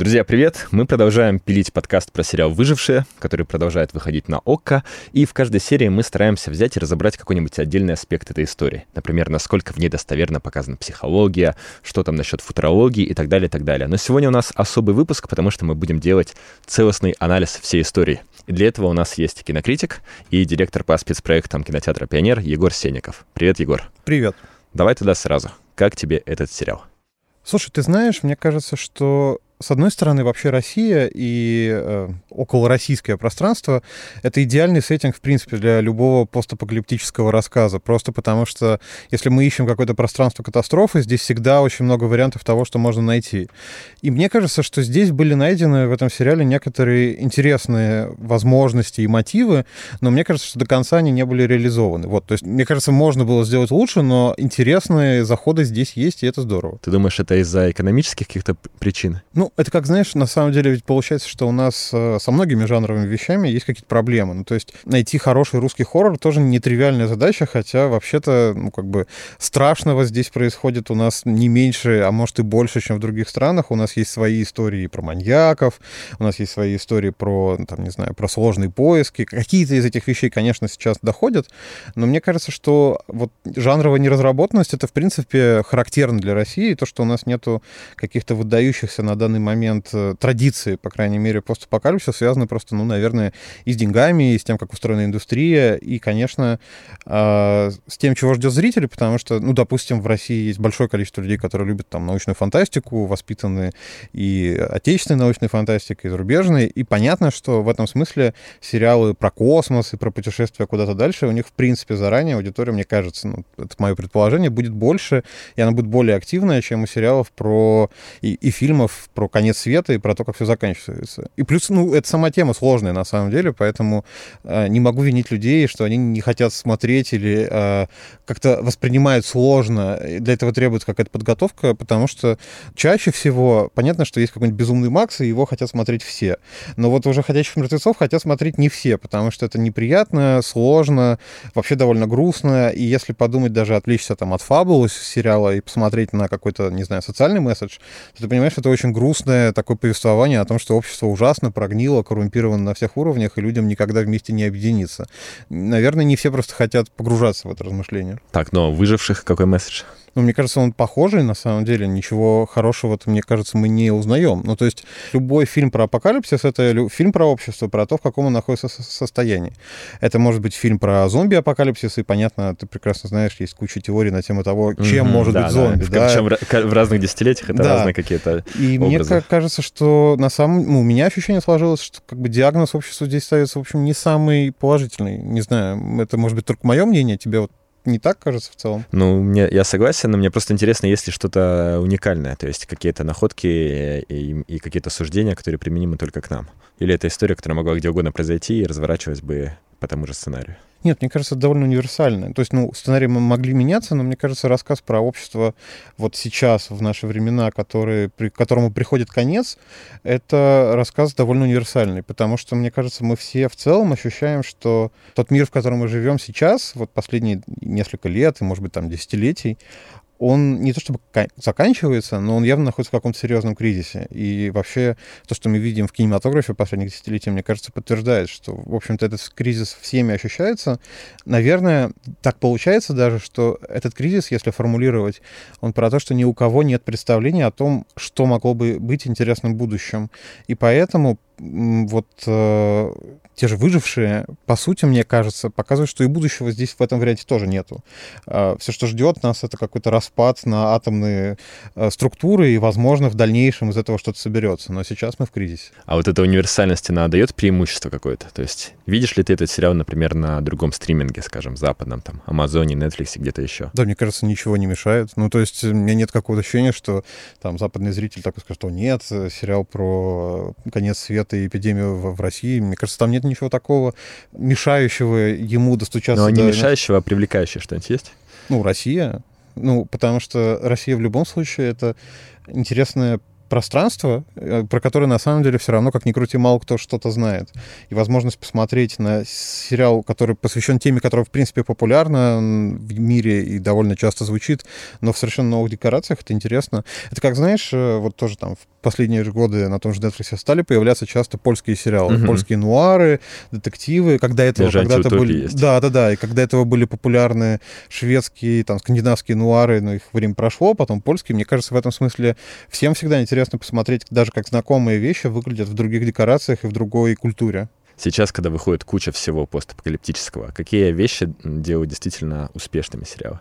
Друзья, привет! Мы продолжаем пилить подкаст про сериал «Выжившие», который продолжает выходить на ОККО, и в каждой серии мы стараемся взять и разобрать какой-нибудь отдельный аспект этой истории. Например, насколько в ней достоверно показана психология, что там насчет футурологии и так далее, и так далее. Но сегодня у нас особый выпуск, потому что мы будем делать целостный анализ всей истории. И для этого у нас есть кинокритик и директор по спецпроектам кинотеатра «Пионер» Егор Сенников. Привет, Егор. Привет. Давай туда сразу. Как тебе этот сериал? Слушай, ты знаешь, мне кажется, что с одной стороны, вообще Россия и э, околороссийское пространство — это идеальный сеттинг, в принципе, для любого постапокалиптического рассказа. Просто потому что, если мы ищем какое-то пространство катастрофы, здесь всегда очень много вариантов того, что можно найти. И мне кажется, что здесь были найдены в этом сериале некоторые интересные возможности и мотивы, но мне кажется, что до конца они не были реализованы. Вот, то есть, мне кажется, можно было сделать лучше, но интересные заходы здесь есть, и это здорово. Ты думаешь, это из-за экономических каких-то причин? Ну, это как, знаешь, на самом деле ведь получается, что у нас э, со многими жанровыми вещами есть какие-то проблемы. Ну, то есть найти хороший русский хоррор тоже нетривиальная задача, хотя вообще-то, ну, как бы страшного здесь происходит у нас не меньше, а может и больше, чем в других странах. У нас есть свои истории про маньяков, у нас есть свои истории про, там, не знаю, про сложные поиски. Какие-то из этих вещей, конечно, сейчас доходят, но мне кажется, что вот жанровая неразработанность — это, в принципе, характерно для России, то, что у нас нету каких-то выдающихся на данный момент э, традиции, по крайней мере, постапокалипсиса связаны просто, ну, наверное, и с деньгами, и с тем, как устроена индустрия, и, конечно, э, с тем, чего ждет зритель, потому что, ну, допустим, в России есть большое количество людей, которые любят там научную фантастику, воспитаны и отечественной научной фантастикой, и зарубежной, и понятно, что в этом смысле сериалы про космос и про путешествия куда-то дальше, у них, в принципе, заранее аудитория, мне кажется, ну, это мое предположение, будет больше, и она будет более активная, чем у сериалов про и, и фильмов про конец света и про то, как все заканчивается. И плюс, ну, это сама тема сложная на самом деле, поэтому э, не могу винить людей, что они не хотят смотреть или э, как-то воспринимают сложно. И для этого требуется какая-то подготовка, потому что чаще всего понятно, что есть какой-нибудь безумный Макс, и его хотят смотреть все. Но вот уже «Ходячих мертвецов» хотят смотреть не все, потому что это неприятно, сложно, вообще довольно грустно. И если подумать, даже отвлечься там от фабулы сериала и посмотреть на какой-то, не знаю, социальный месседж, то ты понимаешь, что это очень грустно грустное такое повествование о том, что общество ужасно прогнило, коррумпировано на всех уровнях, и людям никогда вместе не объединиться. Наверное, не все просто хотят погружаться в это размышление. Так, но выживших какой месседж? Ну, мне кажется, он похожий, на самом деле. Ничего хорошего, мне кажется, мы не узнаем. Ну, то есть любой фильм про апокалипсис — это фильм про общество, про то, в каком он находится состоянии. Это может быть фильм про зомби-апокалипсис, и, понятно, ты прекрасно знаешь, есть куча теорий на тему того, чем mm-hmm, может да, быть зомби. Да. Причем да. в разных десятилетиях это да. разные какие-то И образы. мне кажется, что на самом... Ну, у меня ощущение сложилось, что как бы диагноз обществу здесь ставится, в общем, не самый положительный. Не знаю, это может быть только мое мнение, тебе вот не так кажется в целом? Ну, мне, я согласен, но мне просто интересно, есть ли что-то уникальное, то есть какие-то находки и, и какие-то суждения, которые применимы только к нам. Или это история, которая могла где угодно произойти и разворачивалась бы по тому же сценарию. Нет, мне кажется, это довольно универсально. То есть, ну, сценарии могли меняться, но мне кажется, рассказ про общество вот сейчас, в наши времена, который, при, которому приходит конец, это рассказ довольно универсальный, потому что, мне кажется, мы все в целом ощущаем, что тот мир, в котором мы живем сейчас, вот последние несколько лет, и, может быть, там, десятилетий, он не то чтобы заканчивается, но он явно находится в каком-то серьезном кризисе. И вообще то, что мы видим в кинематографе последних десятилетий, мне кажется, подтверждает, что, в общем-то, этот кризис всеми ощущается. Наверное, так получается даже, что этот кризис, если формулировать, он про то, что ни у кого нет представления о том, что могло бы быть интересным в будущем. И поэтому вот э, те же выжившие, по сути, мне кажется, показывают, что и будущего здесь в этом варианте тоже нету. Э, все, что ждет нас, это какой-то распад на атомные э, структуры, и, возможно, в дальнейшем из этого что-то соберется. Но сейчас мы в кризисе. А вот эта универсальность, она дает преимущество какое-то? То есть видишь ли ты этот сериал, например, на другом стриминге, скажем, западном, там, Амазоне, Netflix, где-то еще? Да, мне кажется, ничего не мешает. Ну, то есть у меня нет какого-то ощущения, что там западный зритель такой скажет, что нет, сериал про конец света это эпидемию в, России. Мне кажется, там нет ничего такого мешающего ему достучаться. Но не мешающего, а привлекающего что-нибудь есть? Ну, Россия. Ну, потому что Россия в любом случае это интересная пространство, э, про которое на самом деле все равно, как ни крути, мало кто что-то знает. И возможность посмотреть на сериал, который посвящен теме, которая, в принципе, популярна в мире и довольно часто звучит, но в совершенно новых декорациях, это интересно. Это как, знаешь, э, вот тоже там в последние же годы на том же Netflix стали появляться часто польские сериалы, угу. польские нуары, детективы, когда этого когда-то были... Есть. Да, да, да, и когда этого были популярны шведские, там, скандинавские нуары, но их время прошло, потом польские. Мне кажется, в этом смысле всем всегда интересно посмотреть, даже как знакомые вещи выглядят в других декорациях и в другой культуре. Сейчас, когда выходит куча всего постапокалиптического, какие вещи делают действительно успешными сериалы?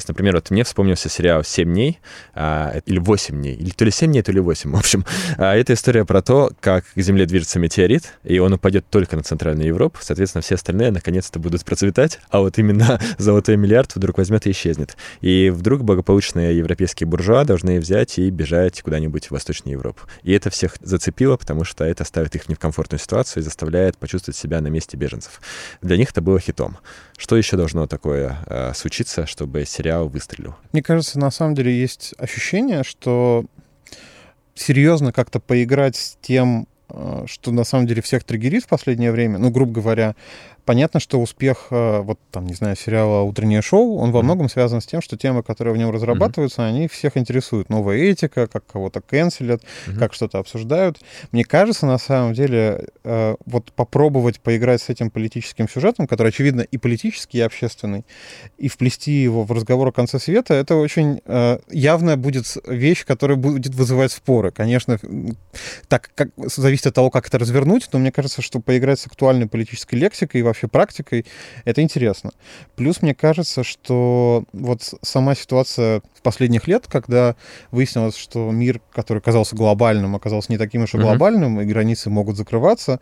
Есть, например, вот мне вспомнился сериал «7 дней», а, или «8 дней», или то ли 7 дней, то ли 8, в общем. А, это история про то, как к Земле движется метеорит, и он упадет только на Центральную Европу, соответственно, все остальные наконец-то будут процветать, а вот именно золотой миллиард вдруг возьмет и исчезнет. И вдруг благополучные европейские буржуа должны взять и бежать куда-нибудь в Восточную Европу. И это всех зацепило, потому что это ставит их в некомфортную ситуацию и заставляет почувствовать себя на месте беженцев. Для них это было хитом. Что еще должно такое э, случиться, чтобы сериал выстрелил? Мне кажется, на самом деле есть ощущение, что серьезно как-то поиграть с тем, э, что на самом деле всех триггерит в последнее время, ну, грубо говоря, Понятно, что успех, э, вот там, не знаю, сериала «Утреннее шоу», он во многом связан с тем, что темы, которые в нем разрабатываются, они всех интересуют. Новая этика, как кого-то канцелят, как что-то обсуждают. Мне кажется, на самом деле, э, вот попробовать поиграть с этим политическим сюжетом, который, очевидно, и политический, и общественный, и вплести его в разговор о конце света, это очень э, явная будет вещь, которая будет вызывать споры. Конечно, так как зависит от того, как это развернуть, но мне кажется, что поиграть с актуальной политической лексикой вообще практикой, это интересно. Плюс мне кажется, что вот сама ситуация в последних лет, когда выяснилось, что мир, который казался глобальным, оказался не таким уж и глобальным, mm-hmm. и границы могут закрываться,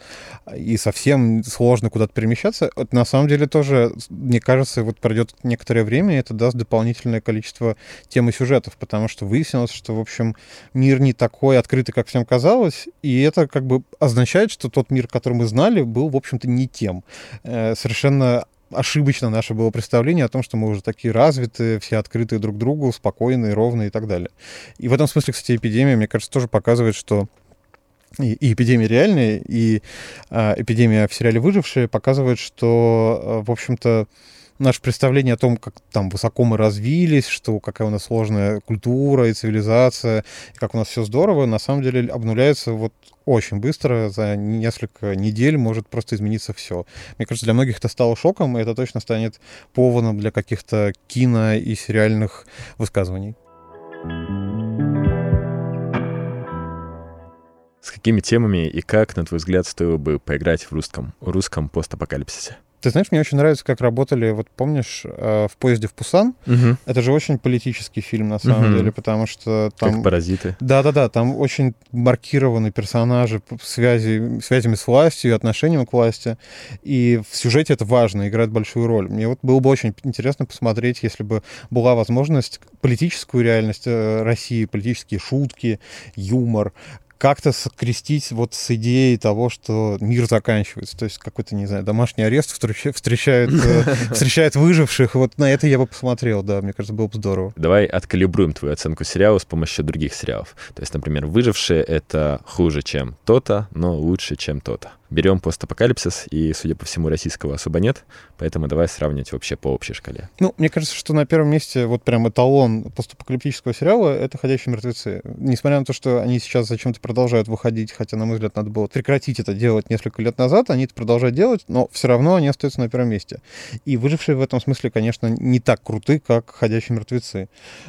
и совсем сложно куда-то перемещаться, это на самом деле тоже, мне кажется, вот пройдет некоторое время, и это даст дополнительное количество тем и сюжетов, потому что выяснилось, что, в общем, мир не такой открытый, как всем казалось, и это как бы означает, что тот мир, который мы знали, был, в общем-то, не тем. Э, совершенно ошибочно наше было представление о том, что мы уже такие развитые, все открытые друг другу, спокойные, ровные и так далее. И в этом смысле, кстати, эпидемия, мне кажется, тоже показывает, что и, эпидемия реальная, и а, эпидемия в сериале «Выжившие» показывает, что, а, в общем-то, наше представление о том, как там высоко мы развились, что какая у нас сложная культура и цивилизация, и как у нас все здорово, на самом деле обнуляется вот очень быстро, за несколько недель может просто измениться все. Мне кажется, для многих это стало шоком, и это точно станет поводом для каких-то кино и сериальных высказываний. С какими темами и как, на твой взгляд, стоило бы поиграть в русском, русском постапокалипсисе? Ты знаешь, мне очень нравится, как работали, вот помнишь, э, в поезде в Пусан? Угу. Это же очень политический фильм, на самом угу. деле, потому что там... Как паразиты. Да-да-да, там очень маркированы персонажи связи, связями с властью отношением к власти. И в сюжете это важно, играет большую роль. Мне вот было бы очень интересно посмотреть, если бы была возможность политическую реальность э, России, политические шутки, юмор, как-то скрестить вот с идеей того, что мир заканчивается. То есть какой-то, не знаю, домашний арест встречает, э, встречает выживших. Вот на это я бы посмотрел, да, мне кажется, было бы здорово. Давай откалибруем твою оценку сериала с помощью других сериалов. То есть, например, «Выжившие» — это хуже, чем то-то, но лучше, чем то-то берем постапокалипсис, и, судя по всему, российского особо нет, поэтому давай сравнивать вообще по общей шкале. Ну, мне кажется, что на первом месте вот прям эталон постапокалиптического сериала — это «Ходячие мертвецы». Несмотря на то, что они сейчас зачем-то продолжают выходить, хотя, на мой взгляд, надо было прекратить это делать несколько лет назад, они это продолжают делать, но все равно они остаются на первом месте. И выжившие в этом смысле, конечно, не так круты, как «Ходячие мертвецы».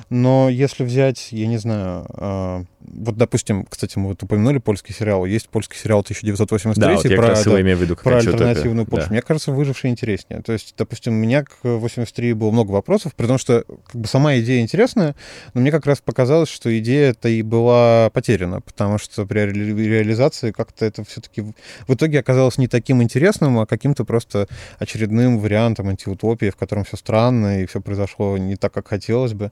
Но если взять, я не знаю, а, вот, допустим, кстати, мы вот упомянули польский сериал. Есть польский сериал 1983 да, вот я про, как раз да, имею в виду, про альтернативную Польшу. Да. Мне кажется, выживший интереснее. То есть, допустим, у меня к 83 было много вопросов, при том, что как бы, сама идея интересная, но мне как раз показалось, что идея-то и была потеряна, потому что при ре- реализации как-то это все-таки в итоге оказалось не таким интересным, а каким-то просто очередным вариантом антиутопии, в котором все странно и все произошло не так, как хотелось бы.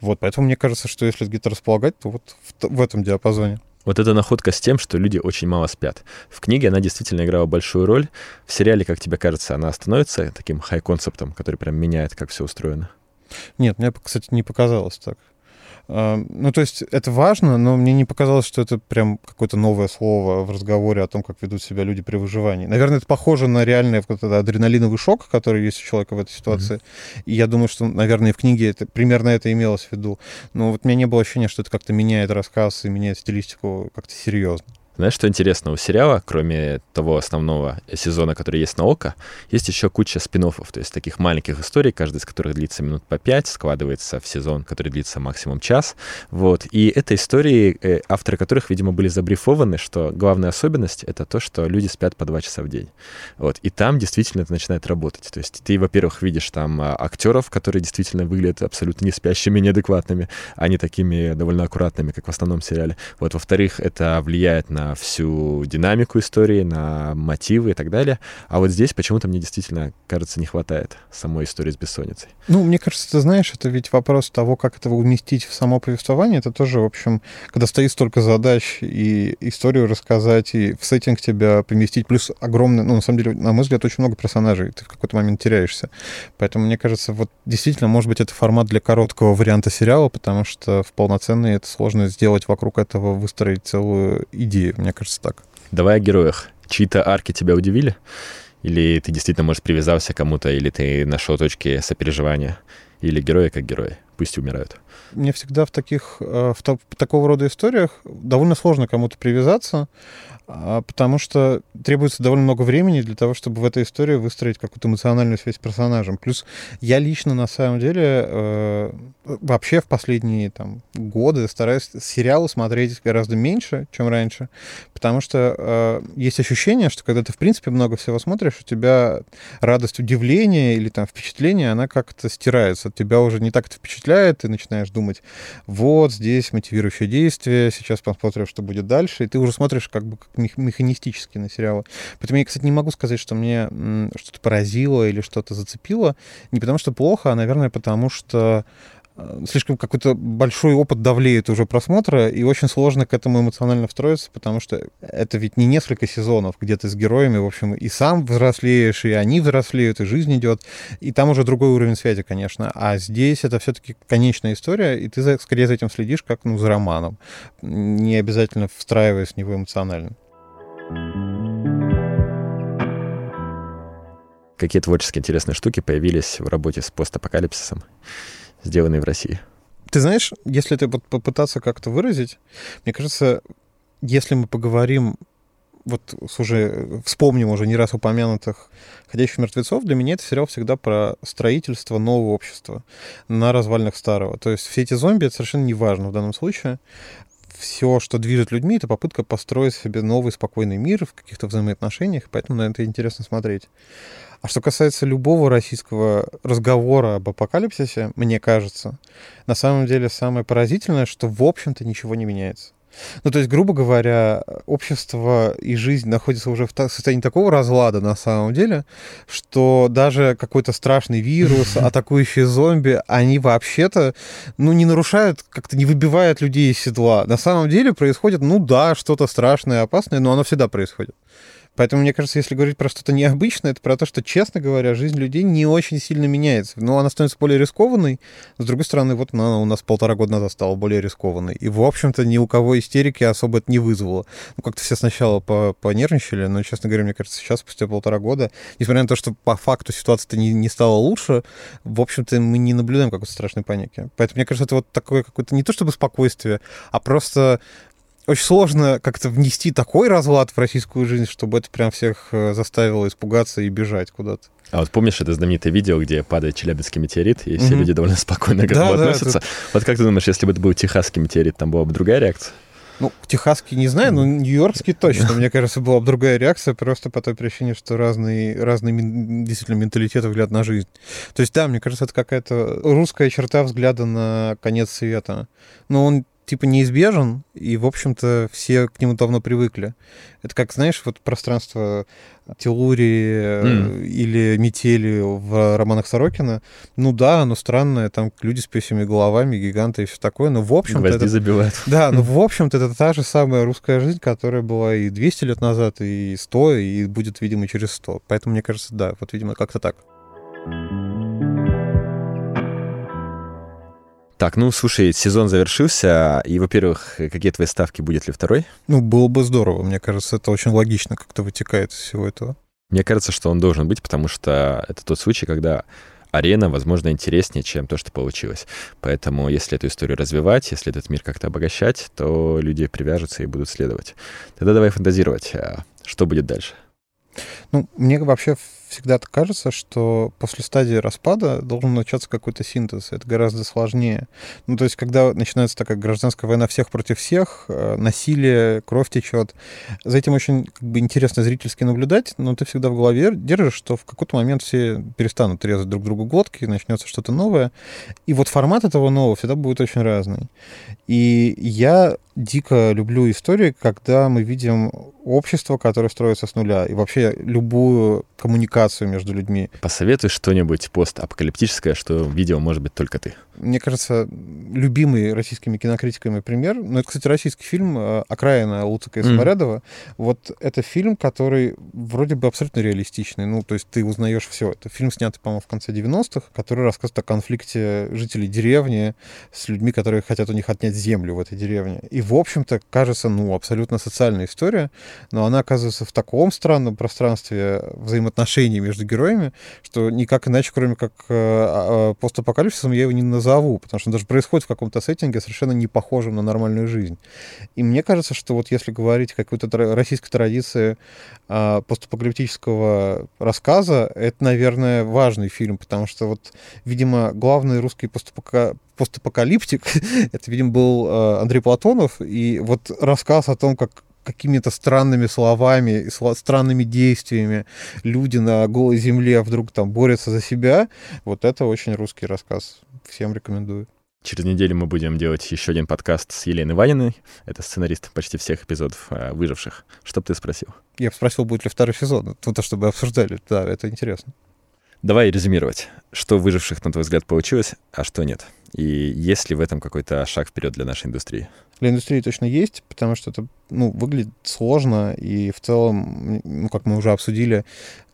Вот, поэтому мне кажется, что если где-то располагать, то вот в, в этом диапазоне. Вот эта находка с тем, что люди очень мало спят. В книге она действительно играла большую роль. В сериале, как тебе кажется, она становится таким хай-концептом, который прям меняет, как все устроено? Нет, мне, кстати, не показалось так. А, ну, то есть это важно, но мне не показалось, что это прям какое-то новое слово в разговоре о том, как ведут себя люди при выживании. Наверное, это похоже на реальный адреналиновый шок, который есть у человека в этой ситуации. Mm-hmm. И я думаю, что, наверное, в книге это, примерно это имелось в виду. Но вот у меня не было ощущения, что это как-то меняет рассказ и меняет стилистику как-то серьезно. Знаешь, что интересно у сериала, кроме того основного сезона, который есть на ОКО, есть еще куча спин то есть таких маленьких историй, каждая из которых длится минут по пять, складывается в сезон, который длится максимум час. Вот. И это истории, э, авторы которых, видимо, были забрифованы, что главная особенность — это то, что люди спят по два часа в день. Вот. И там действительно это начинает работать. То есть ты, во-первых, видишь там а, актеров, которые действительно выглядят абсолютно не спящими, неадекватными, а не такими довольно аккуратными, как в основном сериале. Вот. Во-вторых, это влияет на всю динамику истории, на мотивы и так далее. А вот здесь почему-то мне действительно, кажется, не хватает самой истории с бессонницей. Ну, мне кажется, ты знаешь, это ведь вопрос того, как это уместить в само повествование. Это тоже, в общем, когда стоит столько задач и историю рассказать, и в сеттинг тебя поместить, плюс огромный, ну, на самом деле, на мой взгляд, очень много персонажей, ты в какой-то момент теряешься. Поэтому, мне кажется, вот действительно, может быть, это формат для короткого варианта сериала, потому что в полноценный это сложно сделать вокруг этого, выстроить целую идею. Мне кажется, так. Давай о героях. Чьи-то арки тебя удивили? Или ты действительно, может, привязался к кому-то, или ты нашел точки сопереживания? Или герои как герои? Пусть умирают. Мне всегда в таких, э, в, в такого рода историях довольно сложно кому-то привязаться, а, потому что требуется довольно много времени для того, чтобы в этой истории выстроить какую-то эмоциональную связь с персонажем. Плюс я лично, на самом деле, э, вообще в последние там, годы стараюсь сериалы смотреть гораздо меньше, чем раньше, потому что э, есть ощущение, что когда ты, в принципе, много всего смотришь, у тебя радость удивления или там впечатление, она как-то стирается. Тебя уже не так это впечатляет, ты начинаешь думать, вот здесь мотивирующее действие, сейчас посмотрим, что будет дальше, и ты уже смотришь как бы как механистически на сериалы. Поэтому я, кстати, не могу сказать, что мне что-то поразило или что-то зацепило. Не потому что плохо, а, наверное, потому что слишком какой-то большой опыт давлеет уже просмотра, и очень сложно к этому эмоционально встроиться, потому что это ведь не несколько сезонов, где ты с героями, в общем, и сам взрослеешь, и они взрослеют, и жизнь идет, и там уже другой уровень связи, конечно. А здесь это все-таки конечная история, и ты скорее за этим следишь, как ну, за романом, не обязательно встраиваясь в него эмоционально. Какие творческие интересные штуки появились в работе с постапокалипсисом, сделанные в России? Ты знаешь, если ты попытаться как-то выразить, мне кажется, если мы поговорим вот с уже вспомним уже не раз упомянутых «Ходящих мертвецов», для меня это сериал всегда про строительство нового общества на развалинах старого. То есть все эти зомби — это совершенно не важно в данном случае все, что движет людьми, это попытка построить себе новый спокойный мир в каких-то взаимоотношениях, поэтому на это интересно смотреть. А что касается любого российского разговора об апокалипсисе, мне кажется, на самом деле самое поразительное, что в общем-то ничего не меняется. Ну, то есть, грубо говоря, общество и жизнь находятся уже в состоянии такого разлада на самом деле, что даже какой-то страшный вирус, атакующие зомби, они вообще-то, ну, не нарушают, как-то не выбивают людей из седла. На самом деле происходит, ну да, что-то страшное, опасное, но оно всегда происходит. Поэтому, мне кажется, если говорить про что-то необычное, это про то, что, честно говоря, жизнь людей не очень сильно меняется. Но она становится более рискованной. С другой стороны, вот она у нас полтора года назад стала более рискованной. И, в общем-то, ни у кого истерики особо это не вызвало. Ну, как-то все сначала понервничали, но, честно говоря, мне кажется, сейчас, спустя полтора года, несмотря на то, что по факту ситуация-то не, не стала лучше, в общем-то, мы не наблюдаем какой-то страшной паники. Поэтому, мне кажется, это вот такое какое-то не то чтобы спокойствие, а просто очень сложно как-то внести такой разлад в российскую жизнь, чтобы это прям всех э, заставило испугаться и бежать куда-то. А вот помнишь это знаменитое видео, где падает челябинский метеорит, и все mm-hmm. люди довольно спокойно к этому да, относятся? Да, это... Вот как ты думаешь, если бы это был техасский метеорит, там была бы другая реакция? Ну, техасский не знаю, но нью-йоркский точно. Мне кажется, была бы другая реакция, просто по той причине, что разные, разные действительно менталитеты, взгляд на жизнь. То есть, да, мне кажется, это какая-то русская черта взгляда на конец света. Но он типа неизбежен, и, в общем-то, все к нему давно привыкли. Это как, знаешь, вот пространство Телурии mm. или Метели в романах Сорокина. Ну да, оно странное, там люди с песями головами, гиганты и все такое, но в общем-то... Гвозди это... забивают. Да, но в общем-то это та же самая русская жизнь, которая была и 200 лет назад, и 100, и будет, видимо, через 100. Поэтому, мне кажется, да, вот, видимо, как-то так. Так, ну, слушай, сезон завершился, и, во-первых, какие твои ставки, будет ли второй? Ну, было бы здорово, мне кажется, это очень логично как-то вытекает из всего этого. Мне кажется, что он должен быть, потому что это тот случай, когда арена, возможно, интереснее, чем то, что получилось. Поэтому, если эту историю развивать, если этот мир как-то обогащать, то люди привяжутся и будут следовать. Тогда давай фантазировать, а что будет дальше. Ну, мне вообще всегда кажется, что после стадии распада должен начаться какой-то синтез. Это гораздо сложнее. Ну, то есть, когда начинается такая гражданская война всех против всех, э, насилие, кровь течет, за этим очень как бы, интересно зрительски наблюдать, но ты всегда в голове держишь, что в какой-то момент все перестанут резать друг другу глотки, начнется что-то новое. И вот формат этого нового всегда будет очень разный. И я дико люблю истории, когда мы видим общество, которое строится с нуля, и вообще любую коммуникацию между людьми. Посоветуй что-нибудь постапокалиптическое, что видео может быть только ты. Мне кажется, любимый российскими кинокритиками пример, ну, это, кстати, российский фильм э, «Окраина» Луцика и Саморядова. Mm. Вот это фильм, который вроде бы абсолютно реалистичный. Ну, то есть ты узнаешь все. Это фильм, снятый, по-моему, в конце 90-х, который рассказывает о конфликте жителей деревни с людьми, которые хотят у них отнять землю в этой деревне. И, в общем-то, кажется, ну, абсолютно социальная история, но она оказывается в таком странном пространстве взаимоотношений между героями, что никак иначе, кроме как э, а, постапокалипсисом, я его не назову, потому что он даже происходит в каком-то сеттинге совершенно не похожем на нормальную жизнь. И мне кажется, что вот если говорить о какой-то российской традиции э, постапокалиптического рассказа, это, наверное, важный фильм, потому что вот, видимо, главный русский постапока постапокалиптик, это, видимо, был э, Андрей Платонов, и вот рассказ о том, как какими-то странными словами, странными действиями люди на голой земле вдруг там борются за себя, вот это очень русский рассказ. Всем рекомендую. Через неделю мы будем делать еще один подкаст с Еленой Ваниной. Это сценарист почти всех эпизодов э, «Выживших». Что бы ты спросил? Я бы спросил, будет ли второй сезон. Ну, то, чтобы обсуждали. Да, это интересно. Давай резюмировать. Что «Выживших», на твой взгляд, получилось, а что нет? И есть ли в этом какой-то шаг вперед для нашей индустрии? Для индустрии точно есть, потому что это ну, выглядит сложно, и в целом, ну, как мы уже обсудили,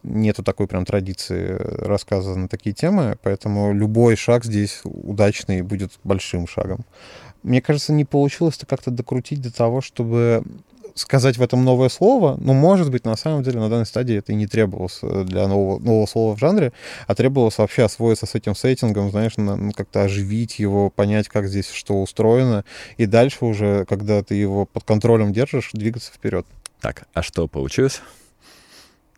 нету такой прям традиции рассказа на такие темы, поэтому любой шаг здесь удачный будет большим шагом. Мне кажется, не получилось это как-то докрутить до того, чтобы сказать в этом новое слово, но, может быть, на самом деле на данной стадии это и не требовалось э, для нового, нового слова в жанре, а требовалось вообще освоиться с этим сеттингом, знаешь, на, как-то оживить его, понять, как здесь что устроено, и дальше уже, когда ты его под контролем держишь, двигаться вперед. Так, а что получилось?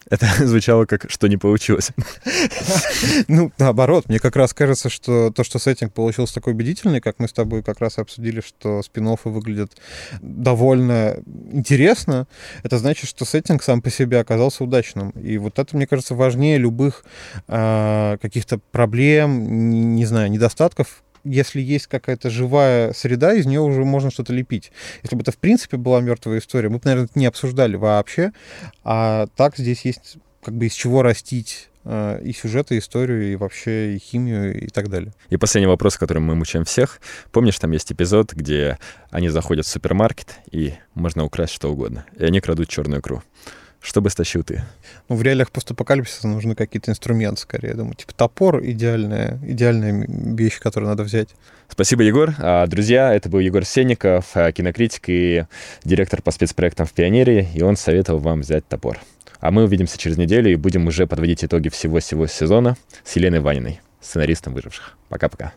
Это звучало как «что не получилось». Ну, наоборот, мне как раз кажется, что то, что сеттинг получился такой убедительный, как мы с тобой как раз обсудили, что спин выглядят довольно интересно, это значит, что сеттинг сам по себе оказался удачным. И вот это, мне кажется, важнее любых э, каких-то проблем, не, не знаю, недостатков, если есть какая-то живая среда, из нее уже можно что-то лепить. Если бы это в принципе была мертвая история, мы бы, наверное, это не обсуждали вообще. А так здесь есть как бы из чего растить э, и сюжет, и историю, и вообще и химию, и так далее. И последний вопрос, которым мы мучаем всех. Помнишь, там есть эпизод, где они заходят в супермаркет, и можно украсть что угодно, и они крадут черную икру. Что бы стащил ты? Ну, в реалиях постапокалипсиса нужны какие-то инструменты, скорее, я думаю. Типа топор — идеальная, идеальная вещь, которую надо взять. Спасибо, Егор. А, друзья, это был Егор Сенников, а, кинокритик и директор по спецпроектам в «Пионере», и он советовал вам взять топор. А мы увидимся через неделю и будем уже подводить итоги всего-всего сезона с Еленой Ваниной, сценаристом «Выживших». Пока-пока.